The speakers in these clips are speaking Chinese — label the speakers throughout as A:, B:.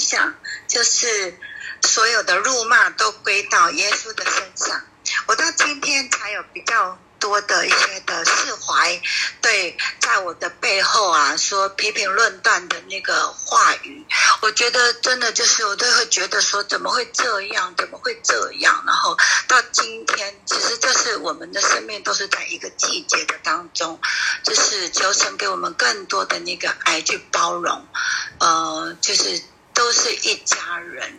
A: 想，就是所有的辱骂都归到耶稣的身上。我到今天才有比较。多的一些的释怀，对，在我的背后啊说批评论断的那个话语，我觉得真的就是我都会觉得说怎么会这样，怎么会这样？然后到今天，其实这是我们的生命都是在一个季节的当中，就是求神给我们更多的那个爱去包容，呃，就是都是一家人，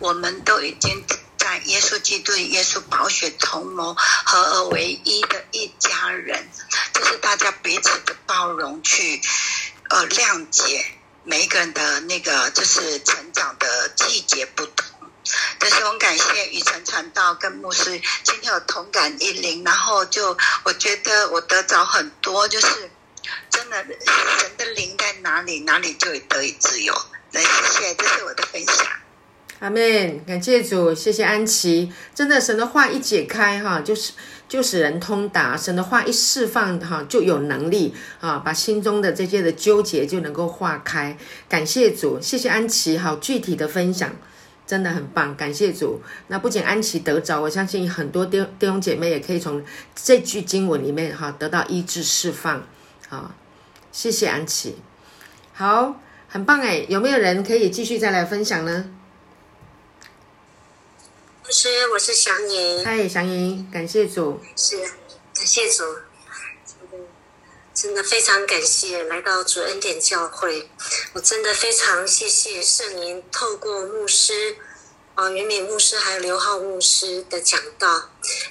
A: 我们都已经。在耶稣基督、耶稣宝血同谋合而为一的一家人，就是大家彼此的包容，去呃谅解每一个人的那个就是成长的季节不同。但是我很感谢雨辰传道跟牧师今天有同感一灵，然后就我觉得我得着很多，就是真的神的灵在哪里，哪里就得以自由。那谢谢，这是我的分享。
B: 阿门，感谢主，谢谢安琪。真的，神的话一解开，哈，就是就使人通达；神的话一释放，哈，就有能力啊，把心中的这些的纠结就能够化开。感谢主，谢谢安琪，好具体的分享，真的很棒。感谢主。那不仅安琪得着，我相信很多弟弟兄姐妹也可以从这句经文里面哈得到医治释放。啊，谢谢安琪。好，很棒哎，有没有人可以继续再来分享呢？
C: 牧师，我是祥莹。
B: 嗨，祥莹，感谢主。
C: 是，感谢主。真的，真的非常感谢来到主恩典教会。我真的非常谢谢圣灵透过牧师啊，袁敏牧师还有刘浩牧师的讲道，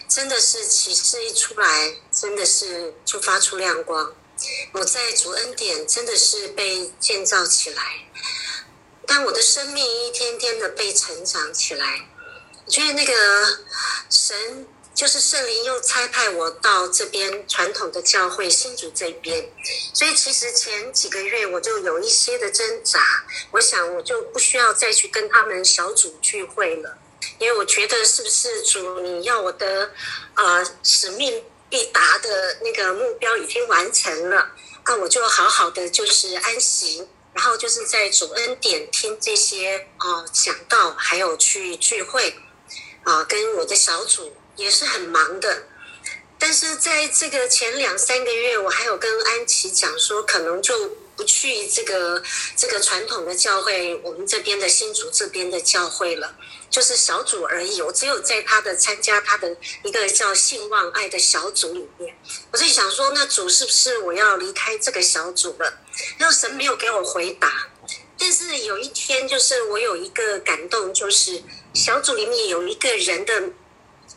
C: 真的是启示一出来，真的是就发出亮光。我在主恩典真的是被建造起来，但我的生命一天天的被成长起来。我觉得那个神就是圣灵，又差派我到这边传统的教会新主这边，所以其实前几个月我就有一些的挣扎，我想我就不需要再去跟他们小组聚会了，因为我觉得是不是主你要我的呃使命必达的那个目标已经完成了，那我就好好的就是安息，然后就是在主恩典听这些哦讲道，还有去聚会。啊，跟我的小组也是很忙的，但是在这个前两三个月，我还有跟安琪讲说，可能就不去这个这个传统的教会，我们这边的新竹这边的教会了，就是小组而已。我只有在他的参加他的一个叫信望爱的小组里面，我在想说，那主是不是我要离开这个小组了？然后神没有给我回答。但是有一天，就是我有一个感动，就是小组里面有一个人的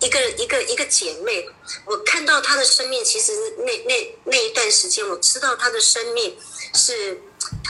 C: 一个一个一个姐妹，我看到她的生命，其实那那那一段时间，我知道她的生命是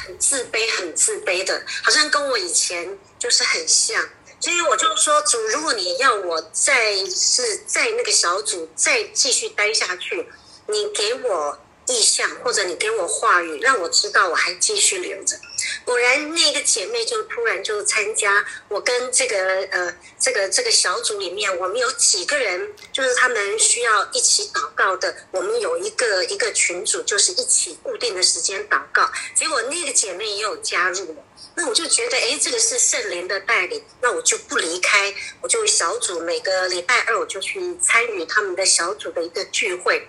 C: 很自卑、很自卑的，好像跟我以前就是很像。所以我就说，主，如果你要我再是在那个小组再继续待下去，你给我。意向，或者你给我话语，让我知道我还继续留着。果然，那个姐妹就突然就参加我跟这个呃这个这个小组里面，我们有几个人，就是他们需要一起祷告的。我们有一个一个群组，就是一起固定的时间祷告。结果那个姐妹也有加入了，那我就觉得，哎，这个是圣灵的带领，那我就不离开，我就小组每个礼拜二我就去参与他们的小组的一个聚会。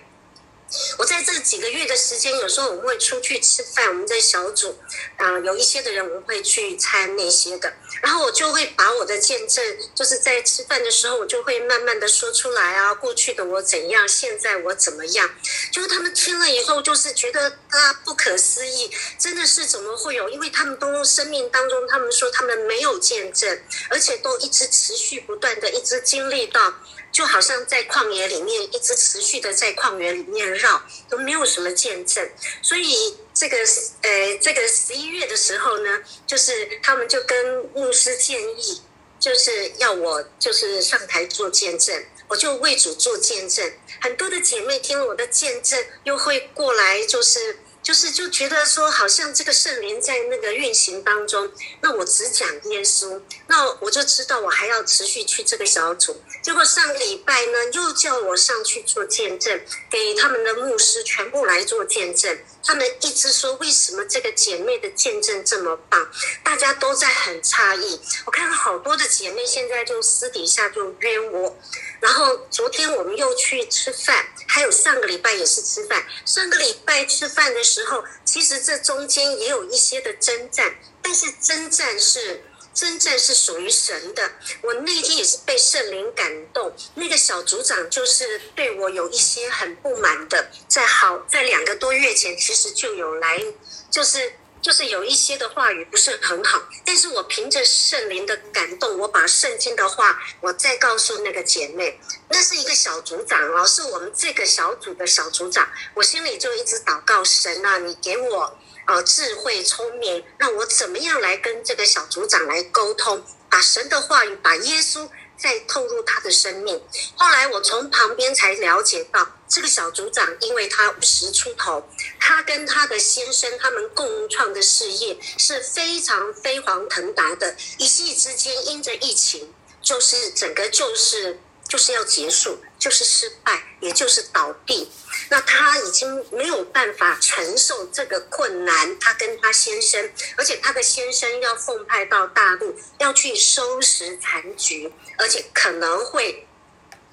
C: 我在这几个月的时间，有时候我们会出去吃饭，我们在小组，啊、有一些的人我会去参那些的，然后我就会把我的见证，就是在吃饭的时候，我就会慢慢的说出来啊，过去的我怎样，现在我怎么样，就是他们听了以后，就是觉得啊不可思议，真的是怎么会有？因为他们都生命当中，他们说他们没有见证，而且都一直持续不断的一直经历到。就好像在旷野里面一直持续的在旷野里面绕，都没有什么见证。所以这个呃，这个十一月的时候呢，就是他们就跟牧师建议，就是要我就是上台做见证，我就为主做见证。很多的姐妹听了我的见证，又会过来就是。就是就觉得说，好像这个圣灵在那个运行当中，那我只讲耶稣，那我就知道我还要持续去这个小组。结果上个礼拜呢，又叫我上去做见证，给他们的牧师全部来做见证。他们一直说为什么这个姐妹的见证这么棒，大家都在很诧异。我看到好多的姐妹现在就私底下就约我，然后昨天我们又去吃饭，还有上个礼拜也是吃饭。上个礼拜吃饭的时候，其实这中间也有一些的征战，但是征战是。真正是属于神的。我那天也是被圣灵感动。那个小组长就是对我有一些很不满的，在好在两个多月前，其实就有来，就是就是有一些的话语不是很好。但是我凭着圣灵的感动，我把圣经的话，我再告诉那个姐妹，那是一个小组长哦，是我们这个小组的小组长。我心里就一直祷告神啊，你给我。呃，智慧聪明，让我怎么样来跟这个小组长来沟通，把神的话语，把耶稣再透入他的生命。后来我从旁边才了解到，这个小组长因为他五十出头，他跟他的先生他们共创的事业是非常飞黄腾达的，一夕之间因着疫情，就是整个就是。就是要结束，就是失败，也就是倒闭。那他已经没有办法承受这个困难，他跟他先生，而且他的先生要奉派到大陆，要去收拾残局，而且可能会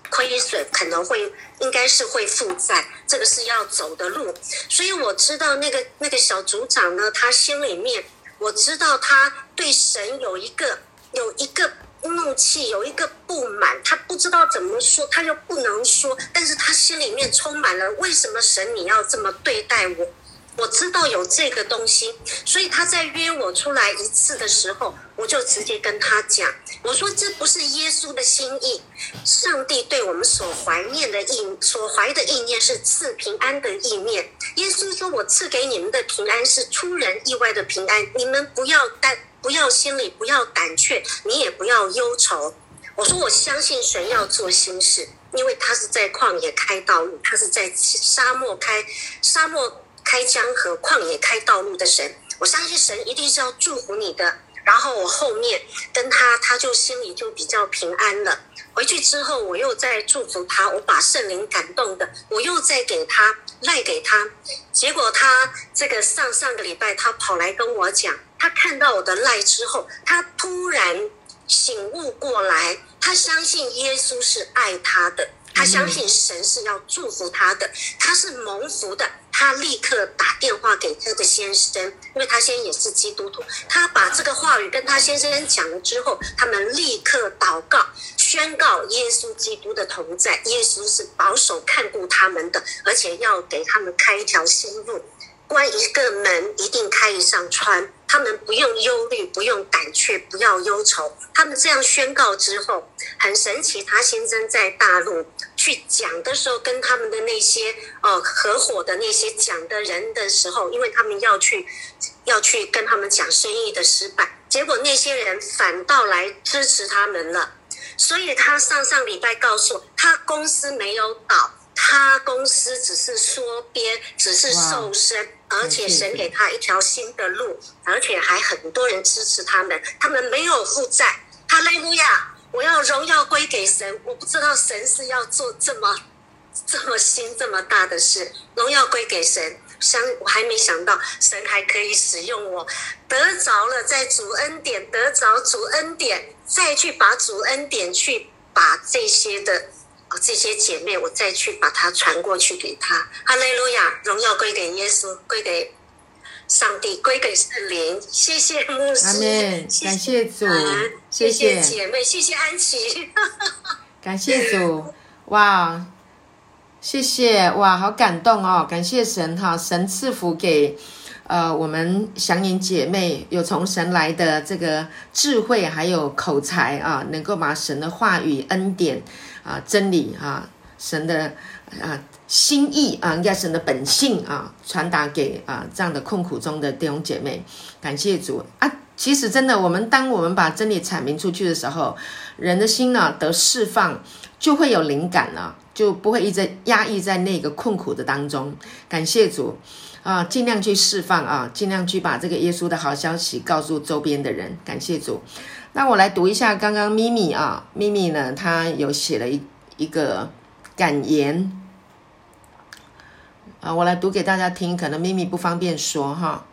C: 亏损，可能会应该是会负债，这个是要走的路。所以我知道那个那个小组长呢，他心里面我知道他对神有一个有一个。怒气有一个不满，他不知道怎么说，他又不能说，但是他心里面充满了为什么神你要这么对待我？我知道有这个东西，所以他在约我出来一次的时候，我就直接跟他讲，我说这不是耶稣的心意，上帝对我们所怀念的意，所怀的意念是赐平安的意念。耶稣说，我赐给你们的平安是出人意外的平安，你们不要担。不要心里不要胆怯，你也不要忧愁。我说我相信神要做新事，因为他是在旷野开道路，他是在沙漠开沙漠开江河，旷野开道路的神。我相信神一定是要祝福你的。然后我后面跟他，他就心里就比较平安了。回去之后，我又在祝福他，我把圣灵感动的，我又再给他赖给他。结果他这个上上个礼拜，他跑来跟我讲。他看到我的赖之后，他突然醒悟过来，他相信耶稣是爱他的，他相信神是要祝福他的，他是蒙福的。他立刻打电话给他的先生，因为他先生也是基督徒。他把这个话语跟他先生讲了之后，他们立刻祷告，宣告耶稣基督的同在，耶稣是保守看顾他们的，而且要给他们开一条新路。关一个门，一定开一扇窗。他们不用忧虑，不用胆怯，不要忧愁。他们这样宣告之后，很神奇。他先生在大陆去讲的时候，跟他们的那些呃合伙的那些讲的人的时候，因为他们要去要去跟他们讲生意的失败，结果那些人反倒来支持他们了。所以他上上礼拜告诉，他公司没有倒。他公司只是缩编，只是瘦身，而且神给他一条新的路，而且还很多人支持他们，他们没有负债。哈利路亚！我要荣耀归给神。我不知道神是要做这么这么新这么大的事，荣耀归给神。想我还没想到神还可以使用我，得着了在主恩典，得着主恩典，再去把主恩典去把这些的。这些姐妹，我再去把它传过去给她。哈利路亚，荣耀归给耶稣，归给上帝，归给圣灵。谢谢牧师，阿
B: 门。感谢主，
C: 谢谢，姐妹，谢谢安琪。
B: 感谢主，哇，谢谢哇，好感动哦！感谢神哈，神赐福给呃我们祥宁姐妹有从神来的这个智慧，还有口才啊，能够把神的话语恩典。啊，真理啊，神的啊心意啊，应该神的本性啊，传达给啊这样的困苦中的弟兄姐妹，感谢主啊！其实真的，我们当我们把真理阐明出去的时候，人的心呢得释放，就会有灵感了，就不会一直压抑在那个困苦的当中。感谢主啊，尽量去释放啊，尽量去把这个耶稣的好消息告诉周边的人。感谢主。那我来读一下刚刚咪咪啊，咪咪呢，她有写了一一个感言，啊，我来读给大家听，可能咪咪不方便说哈，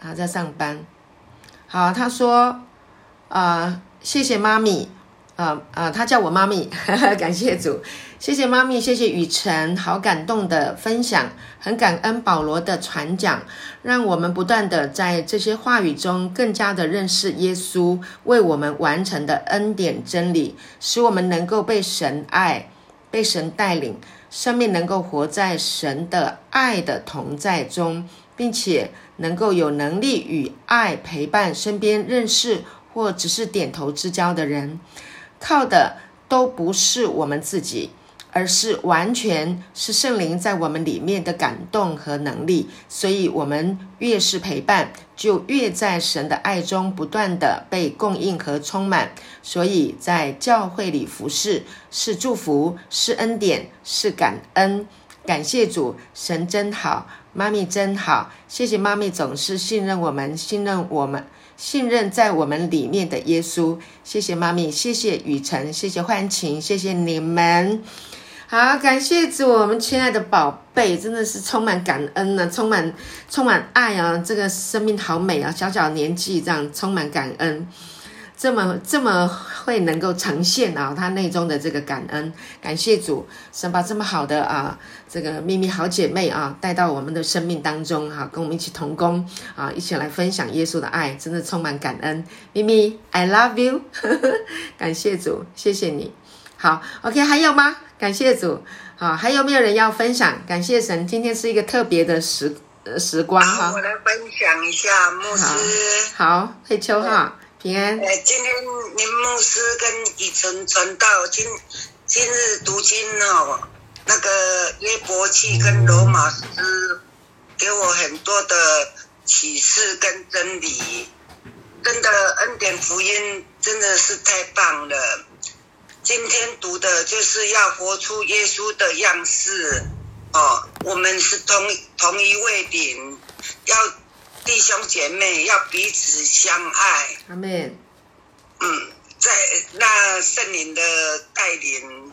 B: 她在上班。好，她说，啊，谢谢妈咪。啊啊，他叫我妈咪，感谢主，谢谢妈咪，谢谢雨辰，好感动的分享，很感恩保罗的传讲，让我们不断的在这些话语中更加的认识耶稣为我们完成的恩典真理，使我们能够被神爱，被神带领，生命能够活在神的爱的同在中，并且能够有能力与爱陪伴身边认识或只是点头之交的人。靠的都不是我们自己，而是完全是圣灵在我们里面的感动和能力。所以，我们越是陪伴，就越在神的爱中不断地被供应和充满。所以在教会里服侍是祝福，是恩典，是感恩。感谢主，神真好，妈咪真好。谢谢妈咪总是信任我们，信任我们。信任在我们里面的耶稣，谢谢妈咪，谢谢雨辰，谢谢欢晴，谢谢你们。好，感谢主，我们亲爱的宝贝，真的是充满感恩呢、充满充满爱啊！这个生命好美啊，小小年纪这样充满感恩。这么这么会能够呈现啊，他内中的这个感恩，感谢主，神把这么好的啊，这个秘密好姐妹啊带到我们的生命当中哈、跟我们一起同工啊，一起来分享耶稣的爱，真的充满感恩。咪咪，I love you，感谢主，谢谢你。好，OK，还有吗？感谢主。好，还有没有人要分享？感谢神，今天是一个特别的时呃时光哈。
D: 我来分享一下牧师。
B: 好，慧秋哈。平安。
D: 呃，今天林牧师跟以晨传道今今日读经哦，那个约伯记跟罗马书给我很多的启示跟真理，真的恩典福音真的是太棒了。今天读的就是要活出耶稣的样式哦，我们是同同一位灵，要。弟兄姐妹要彼此相爱。
B: 阿门。
D: 嗯，在那圣灵的带领，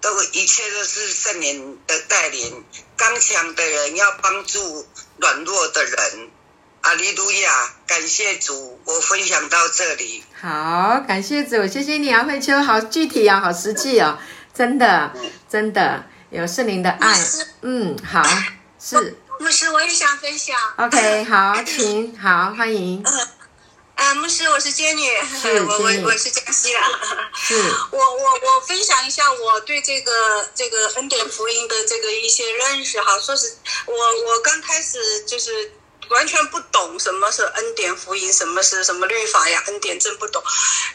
D: 都一切都是圣灵的带领。刚强的人要帮助软弱的人。阿利路亚，感谢主，我分享到这里。
B: 好，感谢主，谢谢你啊，慧秋，好具体啊，好实际哦，真的，真的有圣灵的爱。嗯，好，是。
E: 牧师，我也想分享。
B: OK，好，请，好，欢迎。
E: 啊、呃，牧师，我是仙女，
B: 是
E: 我我我是江西的。
B: 是。
E: 我我 我分享一下我对这个这个恩典福音的这个一些认识哈，说是我我刚开始就是。完全不懂什么是恩典福音，什么是什么律法呀？恩典真不懂。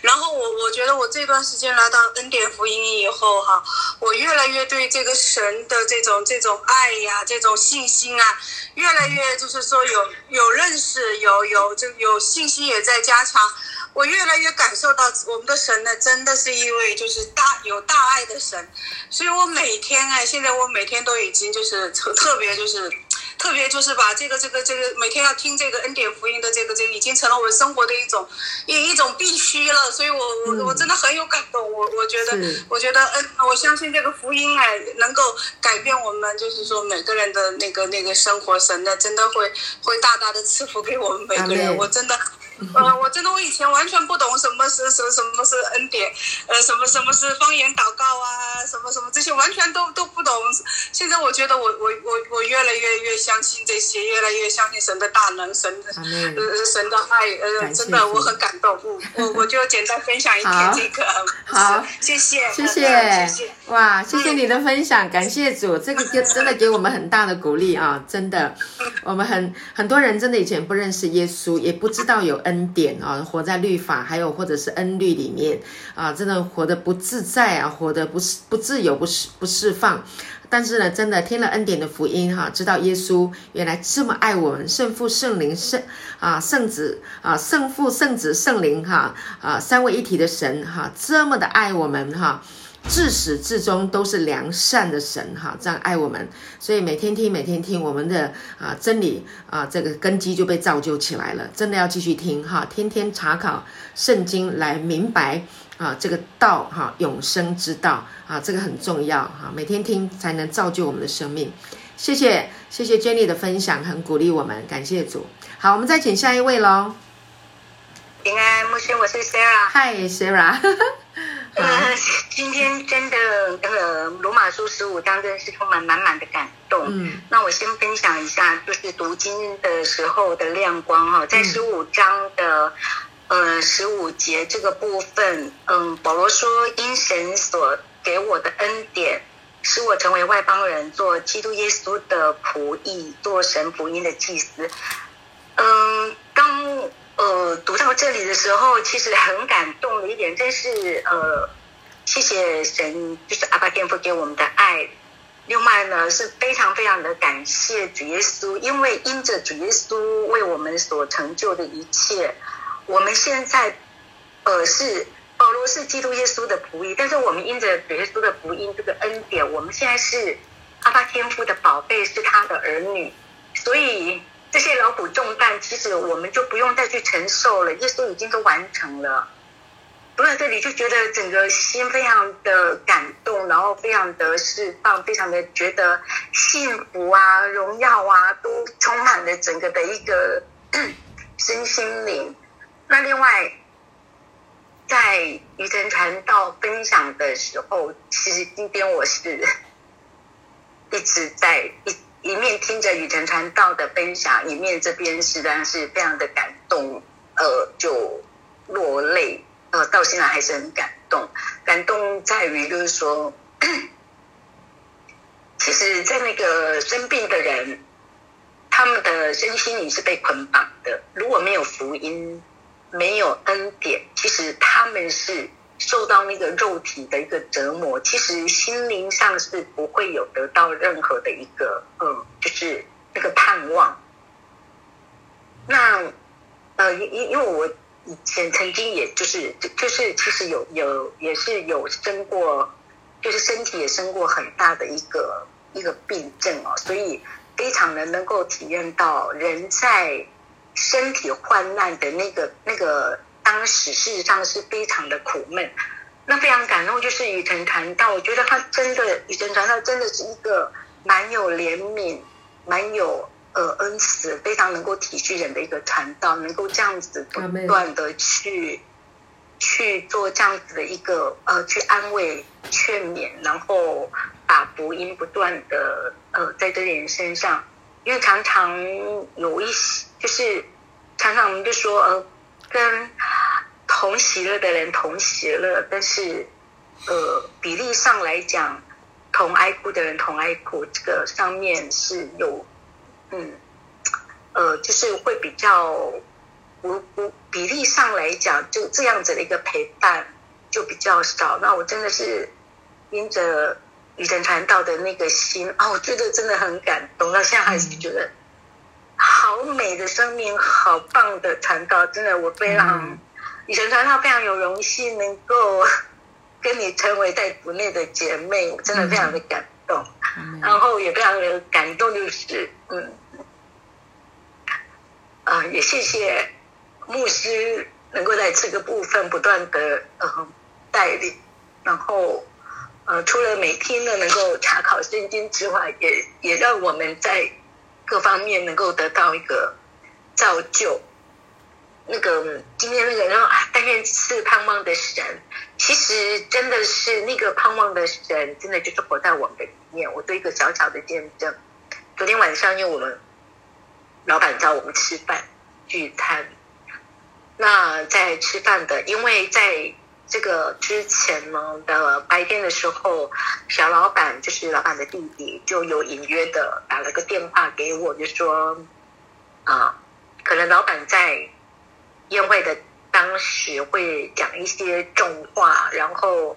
E: 然后我我觉得我这段时间来到恩典福音以后哈，我越来越对这个神的这种这种爱呀，这种信心啊，越来越就是说有有认识，有有这有信心也在加强。我越来越感受到我们的神呢，真的是一位就是大有大爱的神。所以我每天哎，现在我每天都已经就是特特别就是。特别就是把这个这个这个每天要听这个恩典福音的这个这个已经成了我生活的一种一一种必须了，所以我我我真的很有感动，我我觉得我觉得嗯，我相信这个福音哎能够改变我们，就是说每个人的那个那个生活，神的真的会会大大的赐福给我们每个人，我真的。呃，我真的我以前完全不懂什么是什么什么是恩典，呃，什么什么是方言祷告啊，什么什么这些完全都都不懂。现在我觉得我我我我越来越越相信这些，越来越相信神的大能，神的呃神的爱，呃，真的我很感动。嗯，我我就简单分享一点这个。
B: 好，
E: 谢谢，
B: 谢谢，谢谢。哇，谢谢你的分享，感谢主，这个就真的给我们很大的鼓励啊！真的，我们很很多人真的以前不认识耶稣，也不知道有恩。恩典啊，活在律法，还有或者是恩律里面啊，真的活得不自在啊，活得不是不自由，不释不释放。但是呢，真的听了恩典的福音哈，知道耶稣原来这么爱我们，圣父、圣灵、圣啊圣子啊，圣父、圣子、圣灵哈啊，三位一体的神哈，这么的爱我们哈。自始至终都是良善的神哈，这样爱我们，所以每天听，每天听我们的啊真理啊，这个根基就被造就起来了。真的要继续听哈，天天查考圣经来明白啊这个道哈，永生之道啊，这个很重要哈，每天听才能造就我们的生命。谢谢谢谢 Jenny 的分享，很鼓励我们，感谢主。好，我们再请下一位喽。
F: 平安牧师，我是 Sarah。
B: Hi，Sarah。
F: 呃，今天真的那个罗马书十五章真的是充满满满的感动。嗯，那我先分享一下，就是读经的时候的亮光哈，在十五章的呃十五节这个部分，嗯，保罗说，因神所给我的恩典，使我成为外邦人，做基督耶稣的仆役，做神福音的祭司。嗯，当。呃，读到这里的时候，其实很感动的一点，真是呃，谢谢神，就是阿爸天父给我们的爱。另外呢，是非常非常的感谢主耶稣，因为因着主耶稣为我们所成就的一切，我们现在呃是保罗是基督耶稣的仆役，但是我们因着主耶稣的福音这个恩典，我们现在是阿爸天父的宝贝，是他的儿女，所以。这些劳苦重担，其实我们就不用再去承受了。耶稣已经都完成了。读到这里就觉得整个心非常的感动，然后非常的释放，非常的觉得幸福啊、荣耀啊，都充满了整个的一个 身心灵。那另外，在雨晨传道分享的时候，其实今天我是 一直在一。一面听着雨辰传道的分享，一面这边实在是非常的感动，呃，就落泪，呃，到现在还是很感动。感动在于就是说，其实，在那个生病的人，他们的身心灵是被捆绑的。如果没有福音，没有恩典，其实他们是。受到那个肉体的一个折磨，其实心灵上是不会有得到任何的一个，嗯，就是那个盼望。那，呃，因因为我以前曾经也就是就就是其实有有也是有生过，就是身体也生过很大的一个一个病症哦，所以非常的能够体验到人在身体患难的那个那个。当时事实上是非常的苦闷，那非常感动，就是雨辰传道，我觉得他真的雨辰传道真的是一个蛮有怜悯、蛮有呃恩慈、非常能够体恤人的一个传道，能够这样子不断的去去做这样子的一个呃去安慰、劝勉，然后把福音不断的呃在这人身上，因为常常有一些就是常常我们就说呃。跟同喜乐的人同喜乐，但是呃比例上来讲，同哀哭的人同哀哭，这个上面是有嗯呃就是会比较不不比例上来讲，就这样子的一个陪伴就比较少。那我真的是因着雨神传道的那个心啊，我觉得真的很感动，到现在还是觉得。好美的生命，好棒的传道，真的我非常，以前传道非常有荣幸能够跟你成为在国内的姐妹，真的非常的感动，嗯、然后也非常的感动，就是嗯，啊、呃，也谢谢牧师能够在这个部分不断的呃带领，然后呃除了每天呢能够查考圣经之外，也也让我们在。各方面能够得到一个造就，那个今天那个人啊，但愿是盼望的神，其实真的是那个盼望的神，真的就是活在我们的里面。我做一个小小的见证，昨天晚上因为我们老板叫我们吃饭聚餐，那在吃饭的，因为在。这个之前呢的白天的时候，小老板就是老板的弟弟，就有隐约的打了个电话给我，就说啊，可能老板在宴会的当时会讲一些重话，然后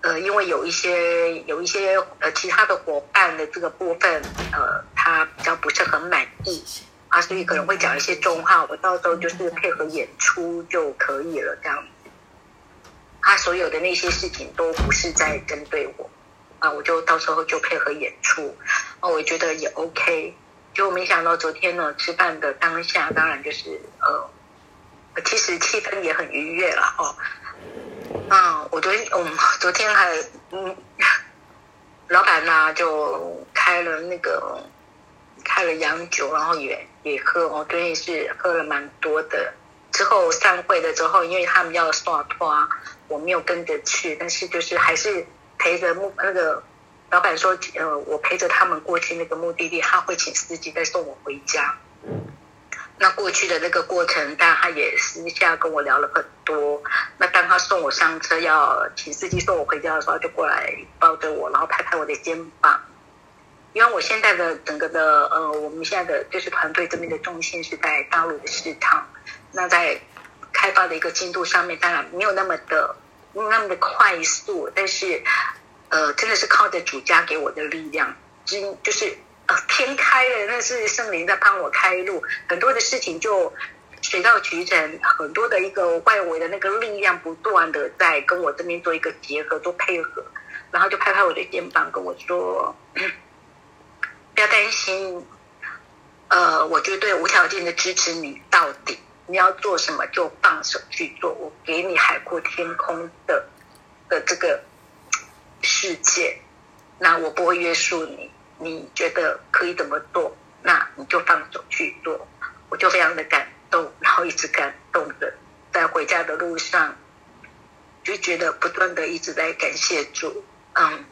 F: 呃，因为有一些有一些呃其他的伙伴的这个部分，呃，他比较不是很满意啊，所以可能会讲一些重话，我到时候就是配合演出就可以了，这样。他所有的那些事情都不是在针对我，啊，我就到时候就配合演出，啊，我觉得也 OK。就没想到昨天呢，吃饭的当下，当然就是呃，其实气氛也很愉悦了哦。啊，我昨天嗯，昨天还嗯，老板呢就开了那个开了洋酒，然后也也喝，我昨天也是喝了蛮多的。之后散会了之后，因为他们要刷拖，我没有跟着去，但是就是还是陪着目那个老板说，呃，我陪着他们过去那个目的地，他会请司机再送我回家。那过去的那个过程，但他也私下跟我聊了很多。那当他送我上车，要请司机送我回家的时候，他就过来抱着我，然后拍拍我的肩膀。因为我现在的整个的呃，我们现在的就是团队这边的重心是在大陆的市场。那在开发的一个进度上面，当然没有那么的那么的快速，但是呃，真的是靠着主家给我的力量，就就是呃天开了，那是圣灵在帮我开路，很多的事情就水到渠成，很多的一个外围的那个力量不断的在跟我这边做一个结合，做配合，然后就拍拍我的肩膀跟我说，不要担心，呃，我绝对无条件的支持你到底。你要做什么就放手去做，我给你海阔天空的的这个世界，那我不会约束你。你觉得可以怎么做，那你就放手去做。我就非常的感动，然后一直感动的，在回家的路上就觉得不断的一直在感谢主。嗯，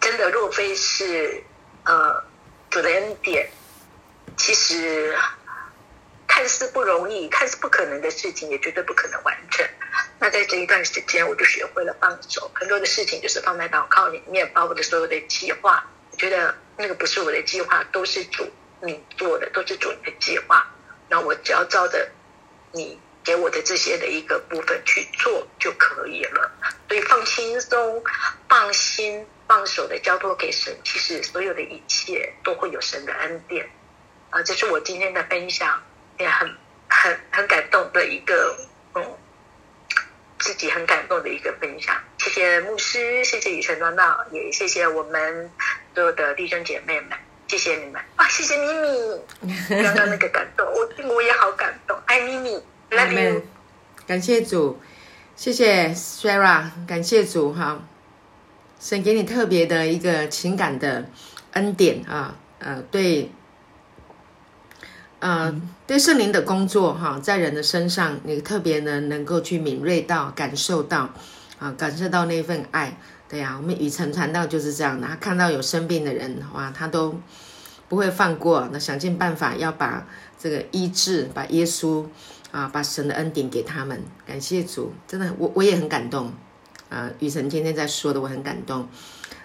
F: 真的，若非是呃主的恩典，其实。看似不容易，看似不可能的事情，也绝对不可能完成。那在这一段时间，我就学会了放手，很多的事情就是放在祷告里面，把我的所有的计划，我觉得那个不是我的计划，都是主你做的，都是主你的计划。那我只要照着你给我的这些的一个部分去做就可以了。所以放轻松、放心、放手的交托给神，其实所有的一切都会有神的恩典。啊，这是我今天的分享。也很很很感动的一个，嗯，自己很感动的一个分享。谢谢牧师，谢谢雨辰传道，也谢谢我们所有的弟兄姐妹们，谢谢你们啊！谢谢咪咪，刚刚那个感动，我我也好感动。爱咪咪，Love you。
B: 感谢主，谢谢 Sarah，感谢主哈，神给你特别的一个情感的恩典啊，呃，对。呃，对圣灵的工作哈，在人的身上，你特别呢能够去敏锐到、感受到，啊，感受到那份爱。对呀，我们雨辰传道就是这样的，他看到有生病的人，哇，他都不会放过，那想尽办法要把这个医治，把耶稣啊，把神的恩典给他们。感谢主，真的，我我也很感动。啊，雨辰天天在说的，我很感动。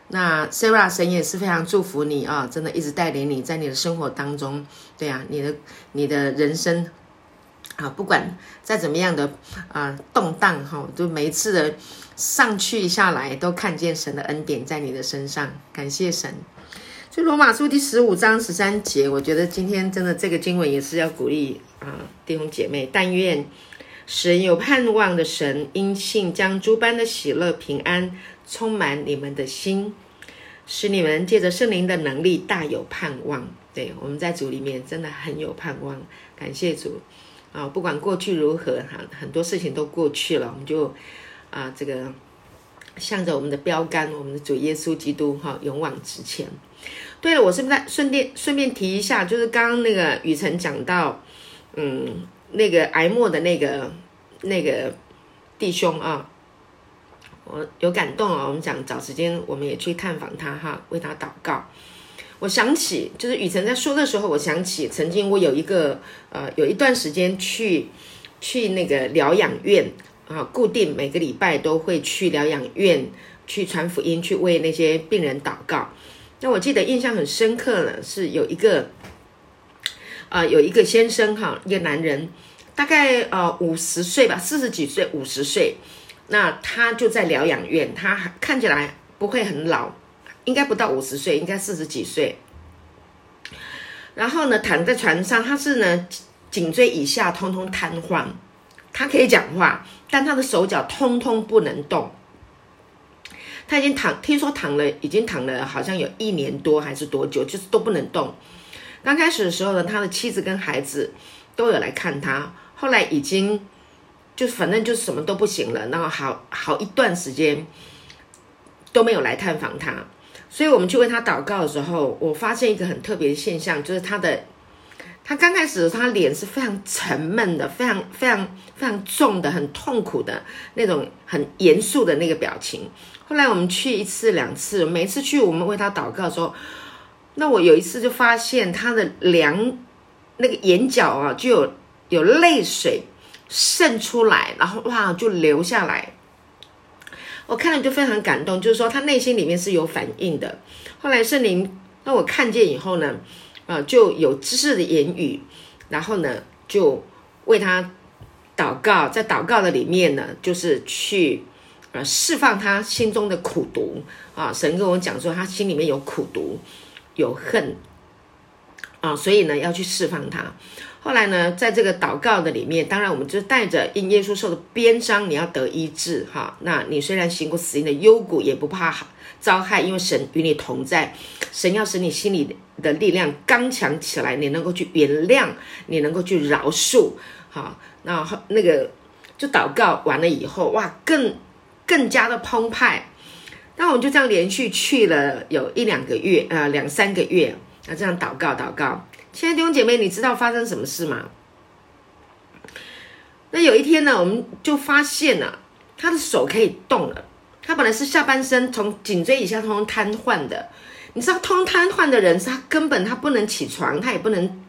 B: 那 Sarah 神也是非常祝福你啊，真的一直带领你在你的生活当中，对呀、啊，你的你的人生啊，不管再怎么样的啊动荡哈，就每一次的上去下来，都看见神的恩典在你的身上，感谢神。所以罗马书第十五章十三节，我觉得今天真的这个经文也是要鼓励啊弟兄姐妹，但愿神有盼望的神，因信将诸般的喜乐平安。充满你们的心，使你们借着圣灵的能力大有盼望。对，我们在主里面真的很有盼望，感谢主啊！不管过去如何哈，很多事情都过去了，我们就啊这个向着我们的标杆，我们的主耶稣基督哈，勇往直前。对了，我是不是顺便顺便提一下，就是刚刚那个雨辰讲到，嗯，那个癌末的那个那个弟兄啊。我有感动啊！我们讲找时间，我们也去探访他哈，为他祷告。我想起，就是雨辰在说的时候，我想起曾经我有一个呃，有一段时间去去那个疗养院啊，固定每个礼拜都会去疗养院去传福音，去为那些病人祷告。那我记得印象很深刻的是有一个啊、呃，有一个先生哈，一个男人，大概呃五十岁吧，四十几岁，五十岁。那他就在疗养院，他看起来不会很老，应该不到五十岁，应该四十几岁。然后呢，躺在床上，他是呢颈椎以下通通瘫痪，他可以讲话，但他的手脚通通不能动。他已经躺，听说躺了，已经躺了，好像有一年多还是多久，就是都不能动。刚开始的时候呢，他的妻子跟孩子都有来看他，后来已经。就反正就什么都不行了，然后好好一段时间都没有来探访他，所以我们去为他祷告的时候，我发现一个很特别的现象，就是他的他刚开始，他脸是非常沉闷的，非常非常非常重的，很痛苦的那种很严肃的那个表情。后来我们去一次两次，每次去我们为他祷告的时候，那我有一次就发现他的两那个眼角啊，就有有泪水渗出来，然后哇就流下来。我看了就非常感动，就是说他内心里面是有反应的。后来圣灵让我看见以后呢，啊，就有知识的言语，然后呢就为他祷告，在祷告的里面呢，就是去呃释放他心中的苦毒啊。神跟我讲说，他心里面有苦毒，有恨啊，所以呢要去释放他。后来呢，在这个祷告的里面，当然我们就带着因耶稣受的鞭伤，你要得医治哈。那你虽然行过死荫的幽谷，也不怕遭害，因为神与你同在。神要使你心里的力量刚强起来，你能够去原谅，你能够去饶恕。好，那那个就祷告完了以后，哇，更更加的澎湃。那我们就这样连续去了有一两个月，呃，两三个月，那这样祷告祷告。亲爱的弟兄姐妹，你知道发生什么事吗？那有一天呢，我们就发现了他的手可以动了。他本来是下半身从颈椎以下通瘫痪的。你知道，通瘫痪的人是他根本他不能起床，他也不能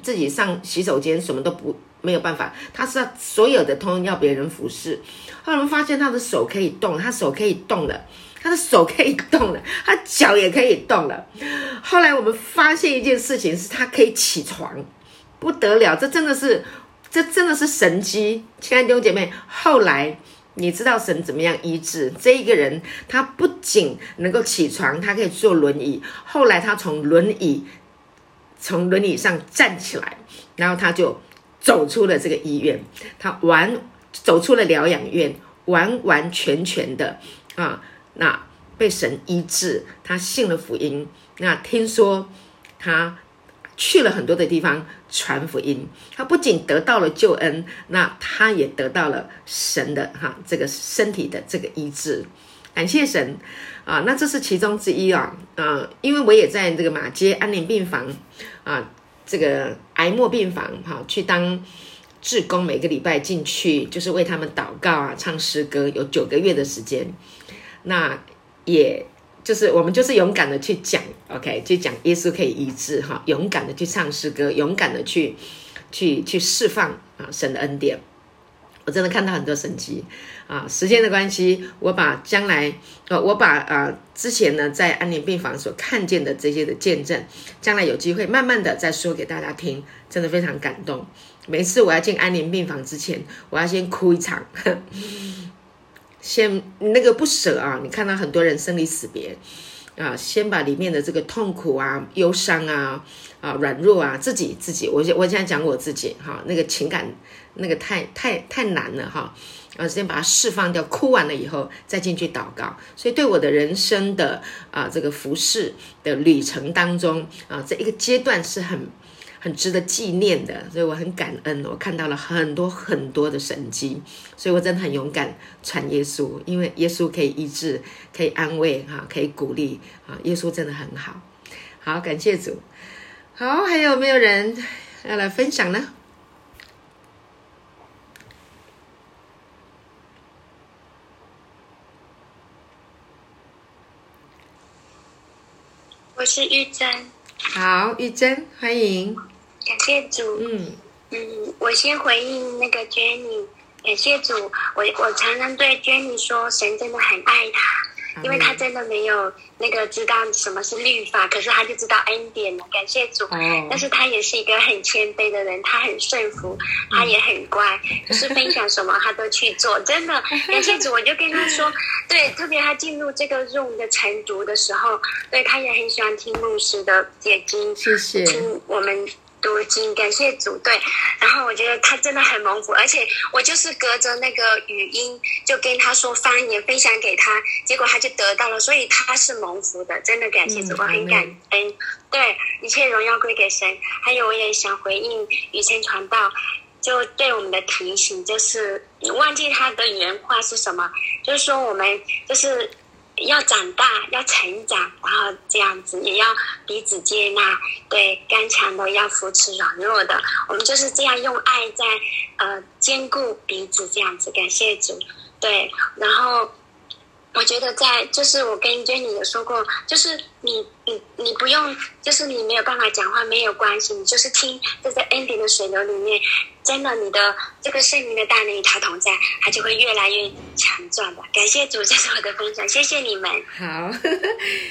B: 自己上洗手间，什么都不没有办法。他是所有的通通要别人服侍。后来我们发现他的手可以动，他手可以动了。他的手可以动了，他脚也可以动了。后来我们发现一件事情，是他可以起床，不得了，这真的是，这真的是神迹。亲爱的弟兄姐妹，后来你知道神怎么样医治这一个人？他不仅能够起床，他可以坐轮椅。后来他从轮椅从轮椅上站起来，然后他就走出了这个医院，他完走出了疗养院，完完全全的啊。那被神医治，他信了福音。那听说他去了很多的地方传福音，他不仅得到了救恩，那他也得到了神的哈这个身体的这个医治。感谢神啊！那这是其中之一啊啊！因为我也在这个马街安宁病房啊，这个癌末病房哈、去当志工，每个礼拜进去就是为他们祷告啊，唱诗歌，有九个月的时间。那也就是我们就是勇敢的去讲，OK，去讲耶稣可以医治哈，勇敢的去唱诗歌，勇敢的去去去释放啊神的恩典。我真的看到很多神迹啊！时间的关系，我把将来呃，我把啊之前呢在安宁病房所看见的这些的见证，将来有机会慢慢的再说给大家听，真的非常感动。每次我要进安宁病房之前，我要先哭一场。先那个不舍啊！你看到很多人生离死别啊，先把里面的这个痛苦啊、忧伤啊、啊软弱啊，自己自己，我我现在讲我自己哈，那个情感那个太太太难了哈，啊，先把它释放掉，哭完了以后再进去祷告。所以对我的人生的啊这个服侍的旅程当中啊，这一个阶段是很。很值得纪念的，所以我很感恩，我看到了很多很多的神迹，所以我真的很勇敢传耶稣，因为耶稣可以医治，可以安慰，哈，可以鼓励，啊，耶稣真的很好，好，感谢主，好，还有没有人要来分享呢？
G: 我是玉珍，
B: 好，玉珍，欢迎。
G: 感谢主，嗯嗯，我先回应那个 Jenny，感谢主，我我常常对 Jenny 说，神真的很爱她，因为她真的没有那个知道什么是律法，可是她就知道恩典了，感谢主。但是她也是一个很谦卑的人，她很顺服，她也很乖，就是分享什么她都去做，真的感谢主。我就跟她说，对，特别她进入这个 room 的晨读的时候，对，她也很喜欢听牧师的解经，谢谢，听我们。读经，感谢组队，然后我觉得他真的很蒙福，而且我就是隔着那个语音就跟他说方言分享给他，结果他就得到了，所以他是蒙福的，真的感谢主，我很感恩。对，一切荣耀归给神。还有，我也想回应雨辰传道，就对我们的提醒，就是忘记他的原话是什么，就是说我们就是。要长大，要成长，然后这样子也要彼此接纳，对，刚强的要扶持软弱的，我们就是这样用爱在呃兼顾彼此，这样子，感谢主，对，然后。我觉得在就是我跟 Jenny 有说过，就是你你你不用，就是你没有办法讲话没有关系，你就是听，就在 ending 的水流里面，真的你的这个圣灵的大能与他同在，他就会越来越强壮的。感谢主，这是我的分享，谢谢你们。
B: 好，呵 呵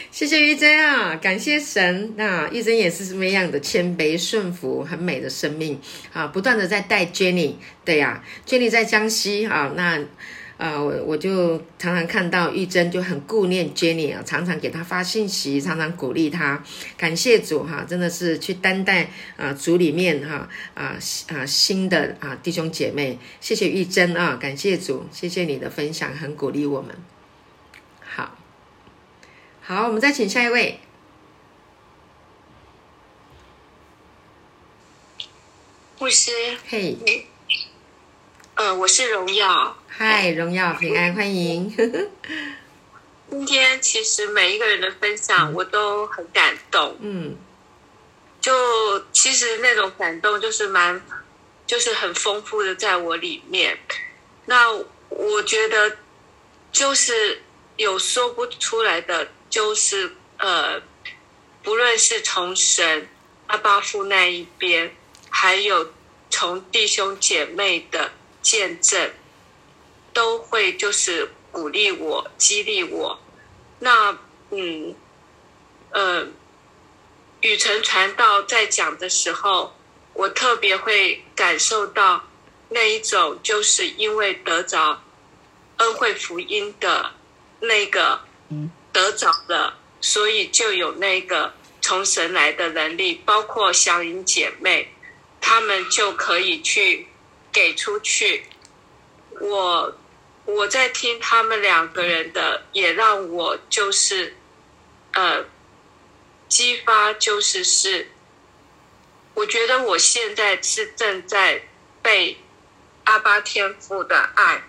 B: 谢谢玉珍啊，感谢神。那玉珍也是什么样的谦卑顺服，很美的生命啊，不断的在带 Jenny。对呀、啊，Jenny 在江西啊，那。啊、呃，我我就常常看到玉珍就很顾念 Jenny 啊，常常给她发信息，常常鼓励她。感谢主哈，真的是去担待啊组里面哈啊啊新的啊弟兄姐妹，谢谢玉珍啊，感谢主，谢谢你的分享，很鼓励我们。好，好，我们再请下一位。
H: 牧师，
B: 嘿。
H: 你呃，我是荣耀。
B: 嗨，荣耀平安，欢迎。
H: 今天其实每一个人的分享，我都很感动。
B: 嗯，
H: 就其实那种感动，就是蛮，就是很丰富的，在我里面。那我觉得，就是有说不出来的，就是呃，不论是从神阿巴父那一边，还有从弟兄姐妹的。见证都会就是鼓励我、激励我。那嗯呃，雨辰传道在讲的时候，我特别会感受到那一种，就是因为得着恩惠福音的那个得着了，所以就有那个从神来的能力，包括祥云姐妹，她们就可以去。给出去，我我在听他们两个人的，也让我就是，呃，激发就是是，我觉得我现在是正在被阿巴天父的爱，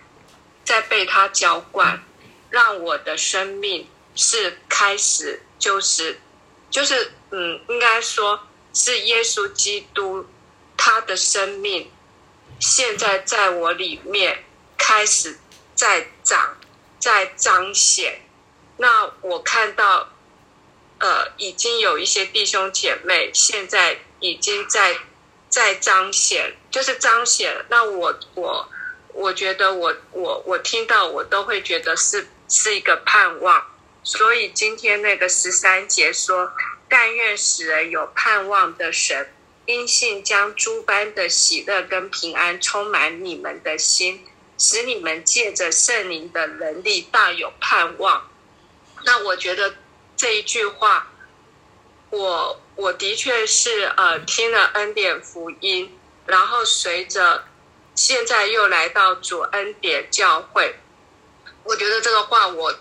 H: 在被他浇灌，让我的生命是开始就是就是嗯，应该说是耶稣基督他的生命。现在在我里面开始在长，在彰显。那我看到，呃，已经有一些弟兄姐妹现在已经在在彰显，就是彰显。那我我我觉得我我我听到我都会觉得是是一个盼望。所以今天那个十三节说：“但愿使人有盼望的神。”因信将诸般的喜乐跟平安充满你们的心，使你们借着圣灵的能力大有盼望。那我觉得这一句话，我我的确是呃听了恩典福音，然后随着现在又来到主恩典教会，我觉得这个话我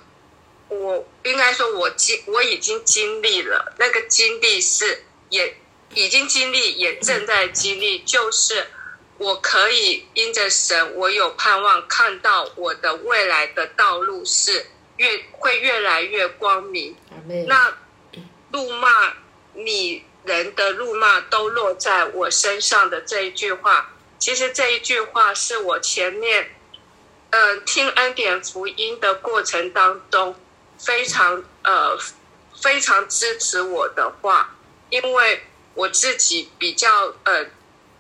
H: 我应该说我经我已经经历了，那个经历是也。已经经历，也正在经历，就是我可以因着神，我有盼望看到我的未来的道路是越会越来越光明。那怒骂你人的怒骂都落在我身上的这一句话，其实这一句话是我前面呃听恩典福音的过程当中非常呃非常支持我的话，因为。我自己比较呃，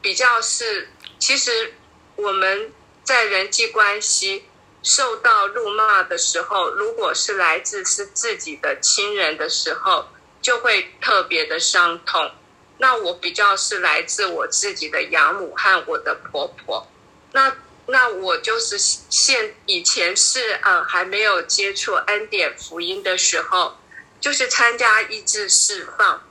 H: 比较是，其实我们在人际关系受到辱骂的时候，如果是来自是自己的亲人的时候，就会特别的伤痛。那我比较是来自我自己的养母和我的婆婆。那那我就是现以前是呃还没有接触恩典福音的时候，就是参加医治释放。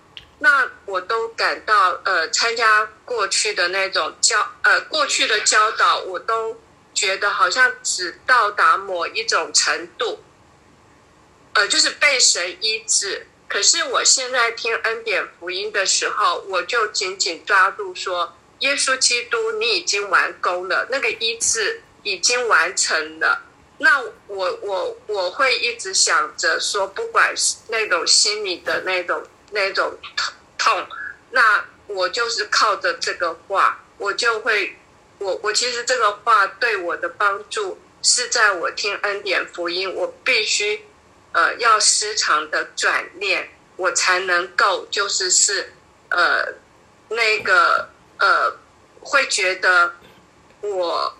H: 那我都感到，呃，参加过去的那种教，呃，过去的教导，我都觉得好像只到达某一种程度，呃，就是被神医治。可是我现在听恩典福音的时候，我就紧紧抓住说，耶稣基督，你已经完工了，那个医治已经完成了。那我我我会一直想着说，不管是那种心里的那种那种痛，那我就是靠着这个话，我就会，我我其实这个话对我的帮助是在我听恩典福音，我必须呃要时常的转念，我才能够就是是呃那个呃会觉得我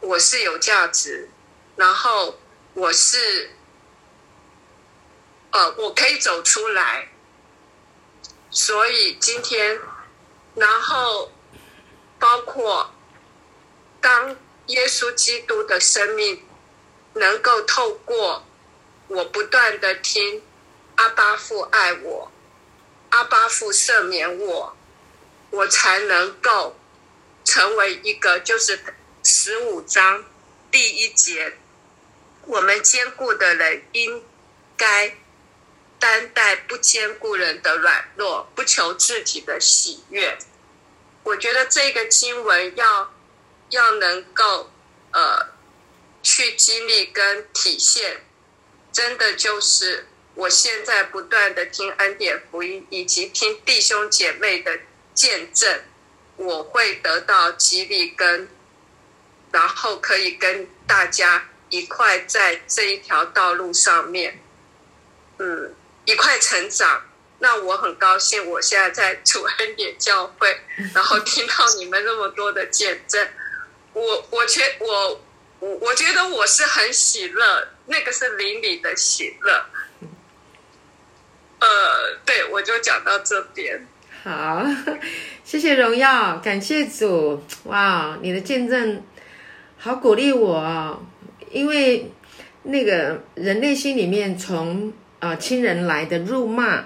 H: 我是有价值。然后我是，呃，我可以走出来，所以今天，然后包括当耶稣基督的生命能够透过我不断的听阿爸父爱我，阿爸父赦免我，我才能够成为一个就是十五章第一节。我们坚固的人应该担待不兼顾人的软弱，不求自己的喜悦。我觉得这个经文要要能够呃去经历跟体现，真的就是我现在不断的听恩典福音，以及听弟兄姐妹的见证，我会得到激励跟，然后可以跟大家。一块在这一条道路上面，嗯，一块成长。那我很高兴，我现在在主恩典教会，然后 听到你们那么多的见证，我我觉我我我觉得我是很喜乐，那个是灵里的喜乐。呃，对，我就讲到这边。
B: 好，谢谢荣耀，感谢主。哇，你的见证好鼓励我哦。因为那个人内心里面从啊、呃、亲人来的辱骂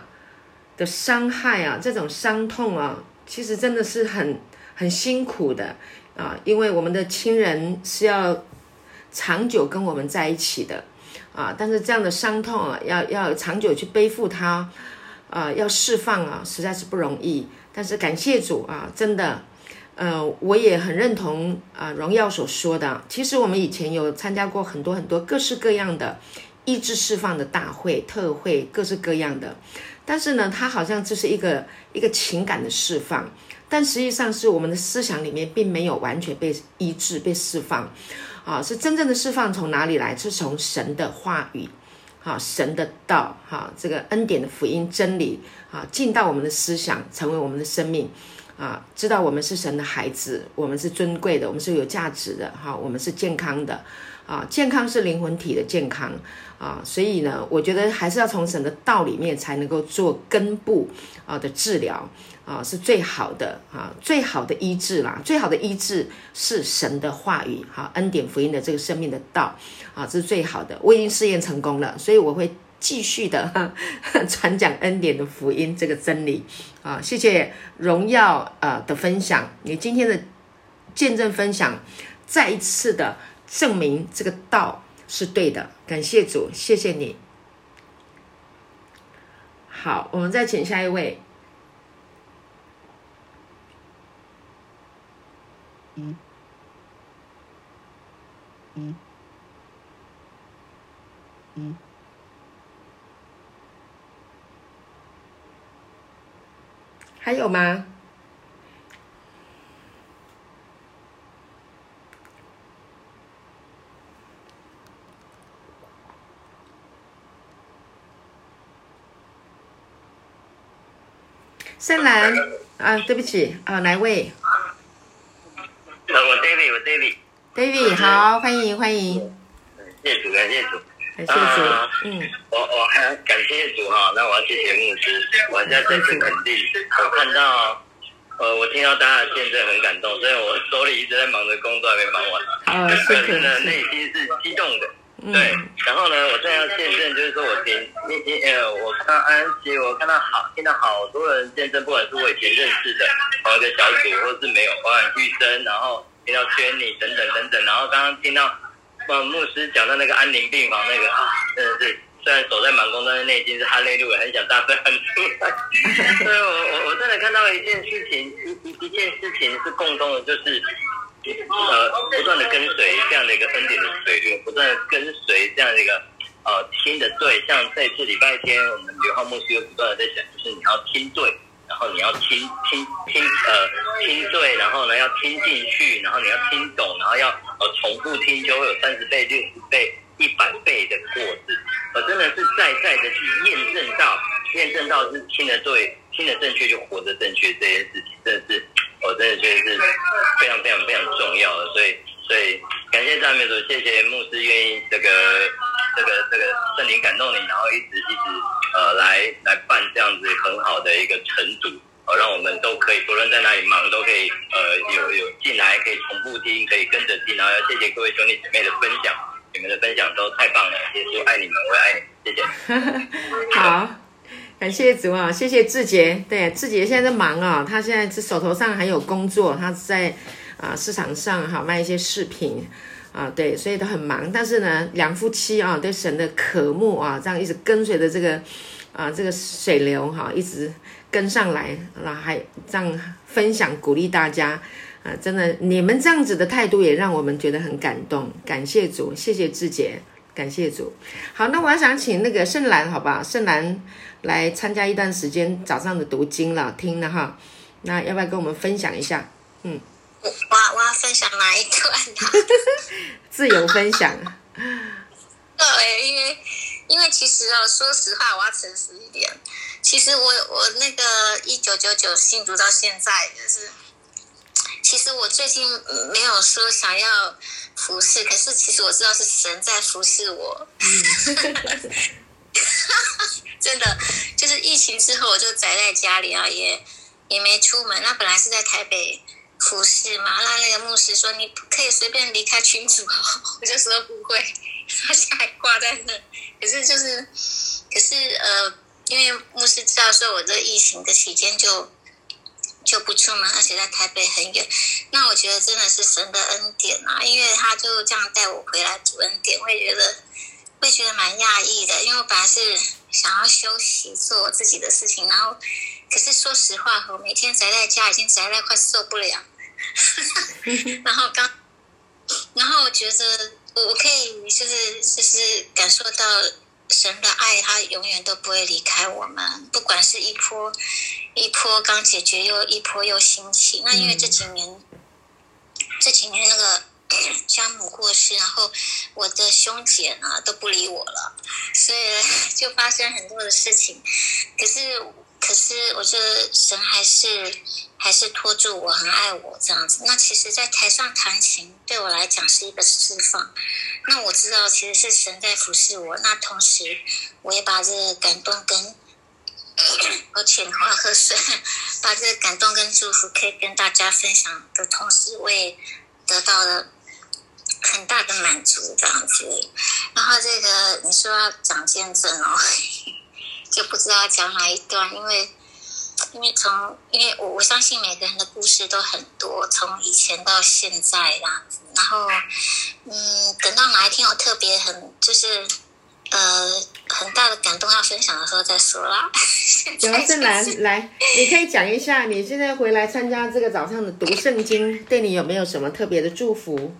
B: 的伤害啊，这种伤痛啊，其实真的是很很辛苦的啊，因为我们的亲人是要长久跟我们在一起的啊，但是这样的伤痛啊，要要长久去背负它啊，要释放啊，实在是不容易。但是感谢主啊，真的。呃，我也很认同啊，荣耀所说的。其实我们以前有参加过很多很多各式各样的医治释放的大会、特会，各式各样的。但是呢，它好像就是一个一个情感的释放，但实际上是我们的思想里面并没有完全被医治、被释放。啊，是真正的释放从哪里来？是从神的话语，啊，神的道，哈，这个恩典的福音真理，啊，进到我们的思想，成为我们的生命。啊，知道我们是神的孩子，我们是尊贵的，我们是有价值的，哈，我们是健康的，啊，健康是灵魂体的健康，啊，所以呢，我觉得还是要从神的道里面才能够做根部啊的治疗，啊，是最好的，啊，最好的医治啦，最好的医治是神的话语，哈，恩典福音的这个生命的道，啊，这是最好的，我已经试验成功了，所以我会。继续的 传讲恩典的福音这个真理啊，谢谢荣耀呃的分享，你今天的见证分享再一次的证明这个道是对的，感谢主，谢谢你。好，我们再请下一位。嗯嗯嗯。还有吗？深蓝啊，对不起啊，哪位？
I: 我 David，我 David。
B: David，好，欢迎欢迎。
I: 谢主，感谢主。
B: 感谢主，嗯。
I: 我我还感谢主哈，那我要谢谢牧师，我在再次肯定，我看到，呃，我听到大家的见证很感动，所以我手里一直在忙着工作，还没忙完。
B: 啊，是
I: 可是呢，内心是激动的，对。然后呢，我现在要见证，就是说我听，你你呃，我看到安琪，我看到好，听到好多人见证，不管是我以前认识的某一个小组，或是没有，包含玉珍，然后听到娟妮等等等等，然后刚刚听到，呃，牧师讲到那个安宁病房那个啊，真的是。虽然手在忙工，但是内心是哈利路亚，很想大声喊出来。所以 我我我真的看到一件事情，一一一件事情是共同的，就是呃不断的跟随这样的一个恩典的水流，不断的跟随这样的一个呃听的对，像这次礼拜天，我们刘浩牧师又不断的在讲，就是你要听对。然后你要听听听呃听对，然后呢要听进去，然后你要听懂，然后要呃重复听，就会有三十倍、六十倍、一百倍的果子。我真的是在在的去验证到，验证到是听的对、听得正确就活得正确这件事情，真的是我真的觉得是非常非常非常重要的。所以所以感谢赞美主，谢谢牧师愿意这个这个这个圣灵感动你，然后一直一直。呃，来来办这样子很好的一个晨读，呃，让我们都可以不论在哪里忙，都可以呃有有进来可以重复听，可以跟着听，然后要谢谢各位兄弟姐妹的分享，你们的分享都太棒了，耶稣爱你们，我也爱你，谢谢。
B: 好，感谢主啊，谢谢志杰，对，志杰。现在在忙啊，他现在是手头上还有工作，他在啊市场上哈卖一些饰品。啊，对，所以都很忙，但是呢，两夫妻啊，对神的渴慕啊，这样一直跟随着这个啊，这个水流哈、一直跟上来，然后还这样分享鼓励大家啊，真的，你们这样子的态度也让我们觉得很感动，感谢主，谢谢志杰，感谢主。好，那我要想请那个圣兰，好吧，圣兰来参加一段时间早上的读经了，听了哈，那要不要跟我们分享一下？嗯。
J: 我我要分享哪一段呢？
B: 自由分享。
J: 对，因为因为其实哦，说实话，我要诚实一点。其实我我那个一九九九信主到现在，就是其实我最近没有说想要服侍，可是其实我知道是神在服侍我。真的，就是疫情之后，我就宅在家里啊，也也没出门。那本来是在台北。服侍嘛，那那个牧师说，你不可以随便离开群组，我就说不会，他现在还挂在那。可是就是，可是呃，因为牧师知道说我这疫情的期间就就不出门，而且在台北很远。那我觉得真的是神的恩典啊，因为他就这样带我回来主恩典，会觉得会觉得蛮讶异的，因为我本来是想要休息做我自己的事情，然后可是说实话，我每天宅在家已经宅在快受不了。然后刚，然后我觉得我可以就是就是感受到神的爱，他永远都不会离开我们，不管是一波一波刚解决，又一波又兴起。那因为这几年这几年那个家母过世，然后我的兄姐呢都不理我了，所以就发生很多的事情。可是可是我觉得神还是。还是拖住我，很爱我这样子。那其实，在台上弹琴对我来讲是一个释放。那我知道，其实是神在服侍我。那同时，我也把这个感动跟我浅话喝水，把这个感动跟祝福可以跟大家分享的同时，我也得到了很大的满足这样子。然后这个你说要讲见证哦，就不知道讲哪一段，因为。因为从，因为我我相信每个人的故事都很多，从以前到现在啦。然后，嗯，等到哪一天我特别很就是呃很大的感动要分享的时候再说啦。
B: 姚正兰来，你可以讲一下你现在回来参加这个早上的读圣经，对你有没有什么特别的祝福？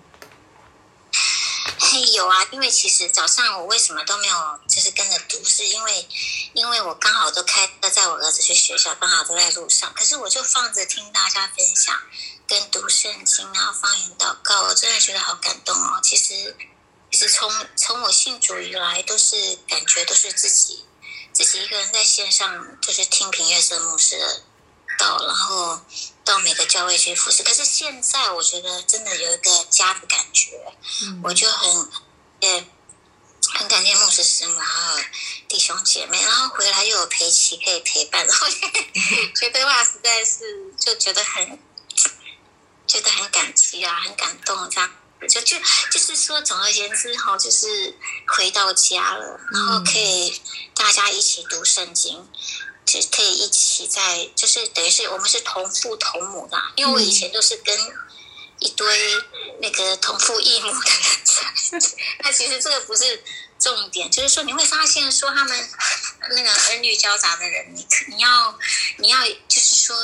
J: 嘿，有啊，因为其实早上我为什么都没有就是跟着读，是因为因为我刚好都开车载我儿子去学校，刚好都在路上，可是我就放着听大家分享跟读圣经，然后方言祷告，我真的觉得好感动哦。其实其实从从我信主以来，都是感觉都是自己自己一个人在线上，就是听平月色牧师的道，然后。到每个教会去服侍，可是现在我觉得真的有一个家的感觉，嗯、我就很也很感谢牧师师母，还有弟兄姐妹，然后回来又有陪妻可以陪伴，然后 觉得哇实在是就觉得很觉得很感激啊，很感动这样，就就就是说，总而言之哈，就是回到家了，然后可以大家一起读圣经。是可以一起在，就是等于是我们是同父同母的，因为我以前都是跟一堆那个同父异母的人在，那其实这个不是重点，就是说你会发现说他们那个儿女交杂的人，你你要你要就是说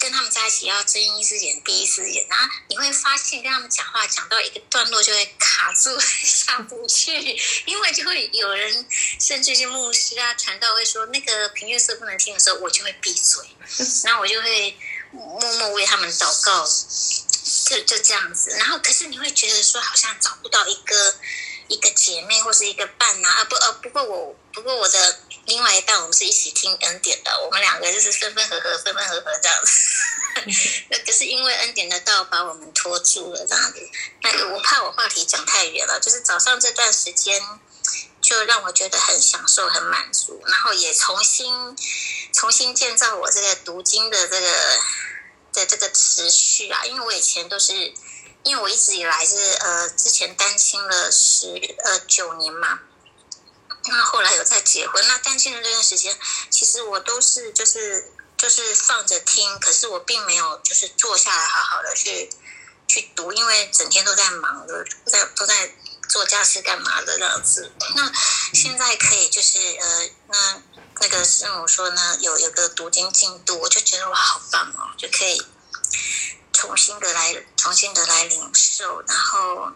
J: 跟他们在一起要睁一只眼闭一只眼，然后你会发现跟他们讲话讲到一个段落就会卡住 下不去，因为就会有人甚至是牧师啊传道会说那个平乐色不能听的时候，我就会闭嘴，然后我就会默默为他们祷告，就就这样子。然后可是你会觉得说好像找不到一个一个姐妹或是一个伴啊，啊不呃不过我不过我的。另外一半，我们是一起听恩典的，我们两个就是分分合合，分分合合这样子。那 可是因为恩典的道把我们拖住了这样子。那我怕我话题讲太远了，就是早上这段时间，就让我觉得很享受、很满足，然后也重新重新建造我这个读经的这个的这个持续啊。因为我以前都是，因为我一直以来是呃之前单亲了十呃九年嘛。那后来有再结婚，那单亲的这段时间，其实我都是就是就是放着听，可是我并没有就是坐下来好好的去去读，因为整天都在忙的，在都在做家事干嘛的这样子。那现在可以就是呃，那那个师母说呢，有有个读经进度，我就觉得哇，好棒哦，就可以。重新的来，重新的来领受，然后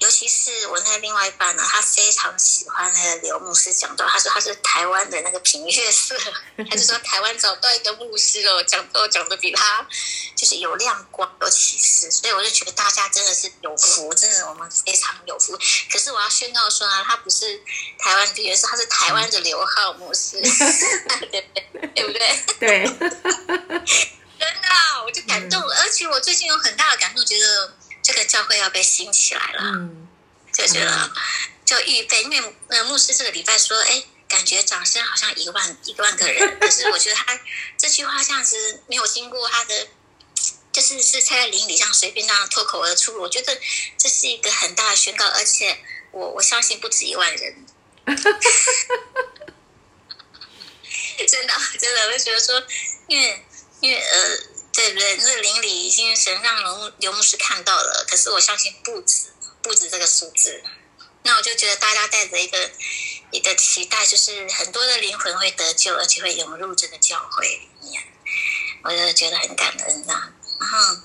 J: 尤其是我那个另外一半呢，他非常喜欢那个刘牧师讲道，他说他是台湾的那个平乐寺，他就说台湾找到一个牧师哦，讲道讲的比他就是有亮光、有启示，所以我就觉得大家真的是有福，真的我们非常有福。可是我要宣告说啊，他不是台湾平乐色，他是台湾的刘浩牧师，对对不对？
B: 对。
J: 真的，我就感动而且我最近有很大的感动，觉得这个教会要被兴起来了，嗯、就觉得就预备，因为呃牧师这个礼拜说，哎，感觉掌声好像一万一万个人，可是我觉得他这句话这样子没有经过他的，就是是在灵里上随便那样脱口而出，我觉得这是一个很大的宣告，而且我我相信不止一万人，真的真的，我就觉得说，因为。因为呃，对不对？日灵里已经神让刘刘牧师看到了，可是我相信不止不止这个数字。那我就觉得大家带着一个一个期待，就是很多的灵魂会得救，而且会涌入这个教会里面。我就觉得很感恩呐、然后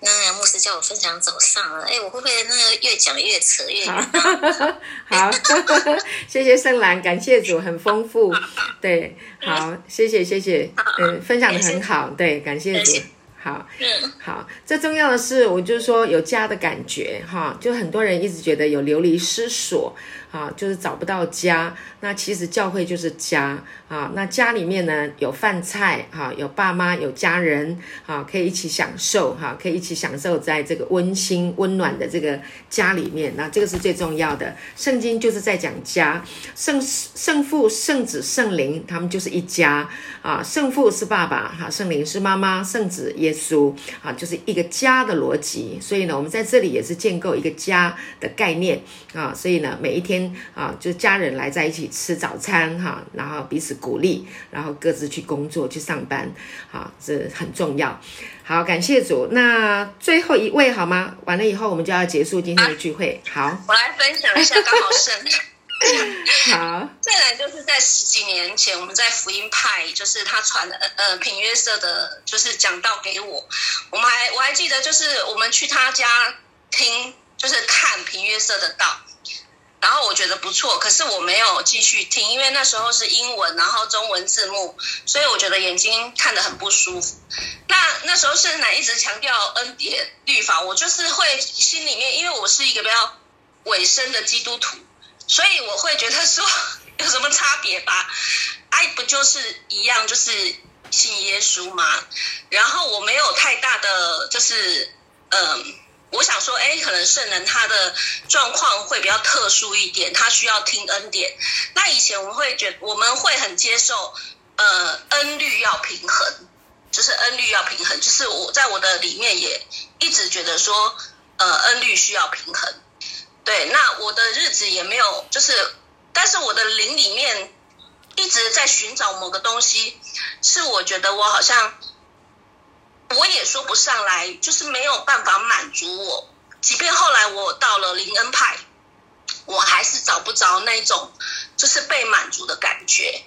J: 那个牧师叫我分享早上了，哎，我会不会那个越讲越扯越远？
B: 好，谢谢圣兰，感谢主，很丰富。对，好，谢谢谢谢，嗯，分享的很好，对，感谢主。好，好，最重要的是，我就是说有家的感觉哈，就很多人一直觉得有流离失所。啊，就是找不到家。那其实教会就是家啊。那家里面呢，有饭菜哈，有爸妈，有家人啊，可以一起享受哈，可以一起享受在这个温馨温暖的这个家里面。那这个是最重要的。圣经就是在讲家，圣圣父、圣子、圣灵，他们就是一家啊。圣父是爸爸哈，圣灵是妈妈，圣子耶稣啊，就是一个家的逻辑。所以呢，我们在这里也是建构一个家的概念啊。所以呢，每一天。啊，就家人来在一起吃早餐哈，然后彼此鼓励，然后各自去工作去上班，好，这很重要。好，感谢主。那最后一位好吗？完了以后我们就要结束今天的聚会。好，
K: 我来分享一下，刚好是。
B: 好，
K: 再来就是在十几年前，我们在福音派，就是他传的呃平约瑟的，就是讲道给我。我们还我还记得，就是我们去他家听，就是看平约瑟的道。然后我觉得不错，可是我没有继续听，因为那时候是英文，然后中文字幕，所以我觉得眼睛看得很不舒服。那那时候圣奶一直强调恩典律法，我就是会心里面，因为我是一个比较委身的基督徒，所以我会觉得说 有什么差别吧？爱，不就是一样，就是信耶稣嘛。然后我没有太大的，就是嗯。我想说，哎，可能圣人他的状况会比较特殊一点，他需要听恩典。那以前我们会觉，我们会很接受，呃，恩律要平衡，就是恩律要平衡，就是我在我的里面也一直觉得说，呃，恩律需要平衡。对，那我的日子也没有，就是，但是我的灵里面一直在寻找某个东西，是我觉得我好像。我也说不上来，就是没有办法满足我。即便后来我到了灵恩派，我还是找不着那种就是被满足的感觉。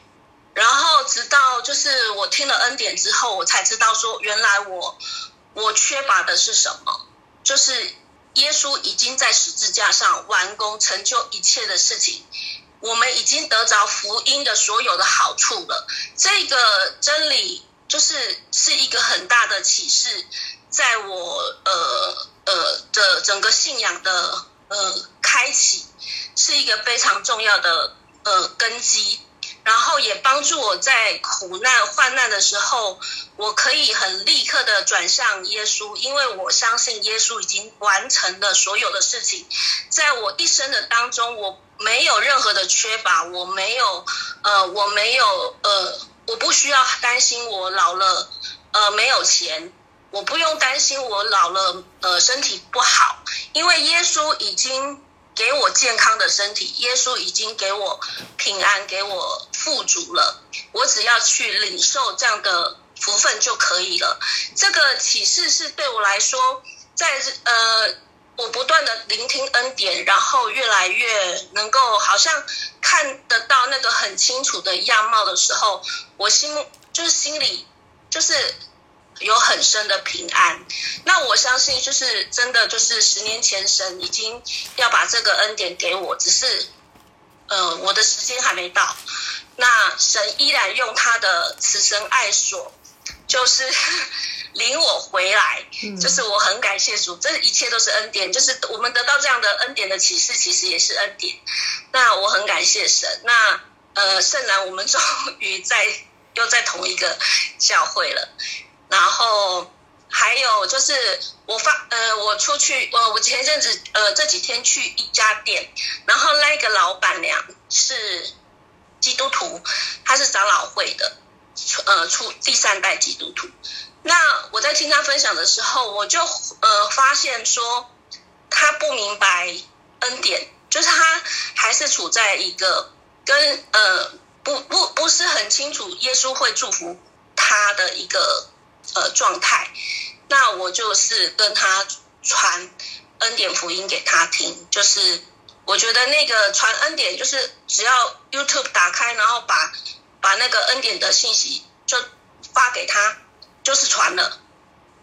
K: 然后直到就是我听了恩典之后，我才知道说，原来我我缺乏的是什么，就是耶稣已经在十字架上完工成就一切的事情，我们已经得着福音的所有的好处了。这个真理就是是一个很大的启示，在我呃呃的整个信仰的呃开启，是一个非常重要的呃根基。然后也帮助我在苦难患难的时候，我可以很立刻的转向耶稣，因为我相信耶稣已经完成了所有的事情，在我一生的当中，我没有任何的缺乏，我没有呃，我没有呃，我不需要担心我老了呃没有钱，我不用担心我老了呃身体不好，因为耶稣已经。给我健康的身体，耶稣已经给我平安，给我富足了。我只要去领受这样的福分就可以了。这个启示是对我来说，在呃，我不断的聆听恩典，然后越来越能够好像看得到那个很清楚的样貌的时候，我心就是心里就是。有很深的平安，那我相信就是真的，就是十年前神已经要把这个恩典给我，只是，呃，我的时间还没到。那神依然用他的慈神爱所，就是 领我回来，就是我很感谢主，这一切都是恩典，就是我们得到这样的恩典的启示，其实也是恩典。那我很感谢神。那呃，圣兰，我们终于在又在同一个教会了。然后还有就是我发呃，我出去呃，我前阵子呃这几天去一家店，然后那个老板娘是基督徒，她是长老会的，呃出第三代基督徒。那我在听她分享的时候，我就呃发现说，她不明白恩典，就是她还是处在一个跟呃不不不是很清楚耶稣会祝福她的一个。呃，状态，那我就是跟他传恩典福音给他听，就是我觉得那个传恩典，就是只要 YouTube 打开，然后把把那个恩典的信息就发给他，就是传了。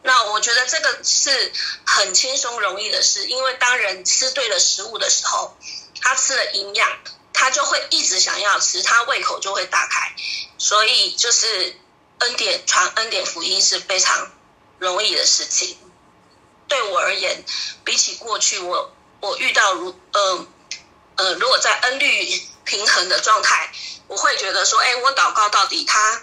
K: 那我觉得这个是很轻松容易的事，因为当人吃对了食物的时候，他吃了营养，他就会一直想要吃，他胃口就会打开，所以就是。恩典传恩典福音是非常容易的事情，对我而言，比起过去我我遇到如呃呃，如果在恩律平衡的状态，我会觉得说，哎，我祷告到底他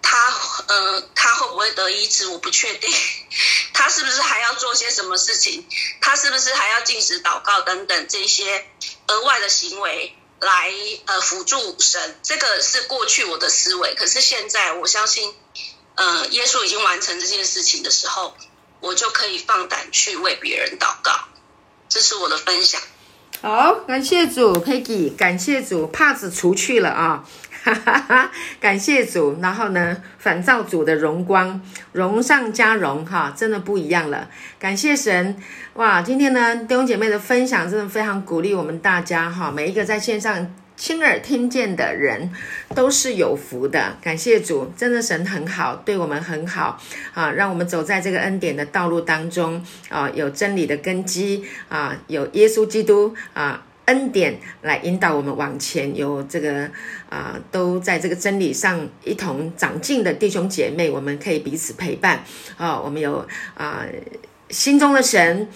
K: 他嗯、呃，他会不会得医治？我不确定，他是不是还要做些什么事情？他是不是还要禁食祷告等等这些额外的行为？来呃辅助神，这个是过去我的思维。可是现在我相信，呃，耶稣已经完成这件事情的时候，我就可以放胆去为别人祷告。这是我的分享。
B: 好，感谢主，Peggy，感谢主，帕子除去了啊。哈哈哈，感谢主，然后呢，反照主的荣光，荣上加荣，哈，真的不一样了。感谢神，哇，今天呢，弟兄姐妹的分享真的非常鼓励我们大家，哈，每一个在线上亲耳听见的人都是有福的。感谢主，真的神很好，对我们很好，啊，让我们走在这个恩典的道路当中，啊，有真理的根基，啊，有耶稣基督，啊。恩典来引导我们往前，有这个啊、都在这个真理上一同长进的弟兄姐妹，我们可以彼此陪伴。啊、我们有啊、心中的神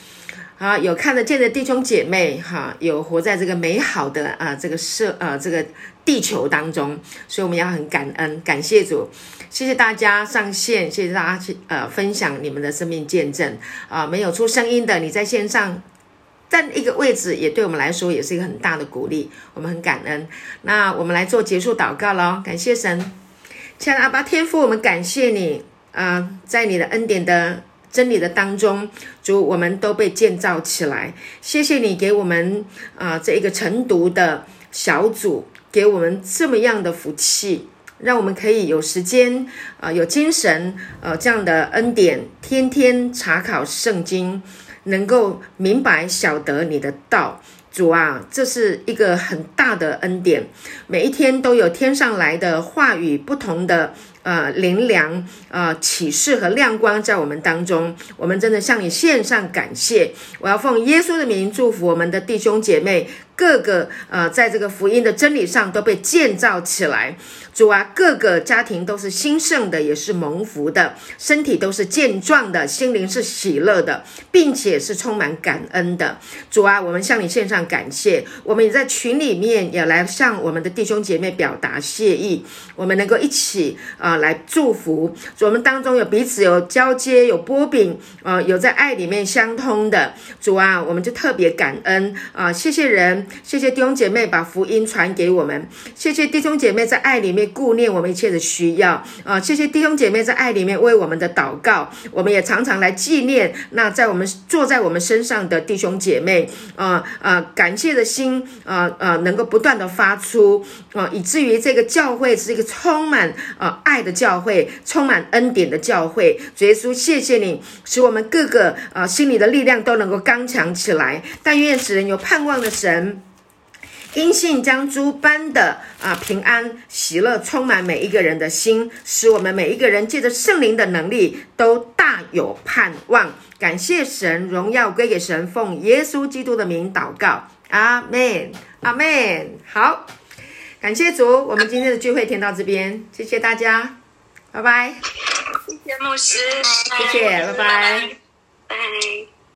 B: 啊，有看得见的弟兄姐妹哈、有活在这个美好的啊这个社啊这个地球当中，所以我们要很感恩，感谢主，谢谢大家上线，谢谢大家去呃分享你们的生命见证。啊，没有出声音的你在线上。占一个位置也对我们来说也是一个很大的鼓励，我们很感恩。那我们来做结束祷告喽，感谢神，亲爱的阿爸天父，我们感谢你啊、在你的恩典的真理的当中，主我们都被建造起来。谢谢你给我们啊、这一个晨读的小组，给我们这么样的福气，让我们可以有时间啊、有精神呃这样的恩典，天天查考圣经。能够明白晓得你的道，主啊，这是一个很大的恩典，每一天都有天上来的话语，不同的。呃，灵粮、呃，启示和亮光在我们当中，我们真的向你献上感谢。我要奉耶稣的名祝福我们的弟兄姐妹。各个呃，在这个福音的真理上都被建造起来，主啊，各个家庭都是兴盛的，也是蒙福的，身体都是健壮的，心灵是喜乐的，并且是充满感恩的。主啊，我们向你献上感谢，我们也在群里面也来向我们的弟兄姐妹表达谢意，我们能够一起啊、呃、来祝福。我们当中有彼此有交接，有波饼，呃，有在爱里面相通的。主啊，我们就特别感恩啊、谢谢人。谢谢弟兄姐妹把福音传给我们，谢谢弟兄姐妹在爱里面顾念我们一切的需要啊！谢谢弟兄姐妹在爱里面为我们的祷告，我们也常常来纪念那在我们坐在我们身上的弟兄姐妹啊啊！感谢的心啊啊，能够不断的发出啊，以至于这个教会是一个充满啊爱的教会，充满恩典的教会。主耶稣，谢谢你，使我们各个啊心里的力量都能够刚强起来。但愿使人有盼望的神。因信将诸般的啊平安喜乐充满每一个人的心，使我们每一个人借着圣灵的能力都大有盼望。感谢神，荣耀归给神，奉耶稣基督的名祷告，阿门，阿门。好，感谢主，我们今天的聚会听到这边，谢谢大家，拜拜。
H: 谢谢牧师，
B: 谢谢，拜拜，
G: 拜。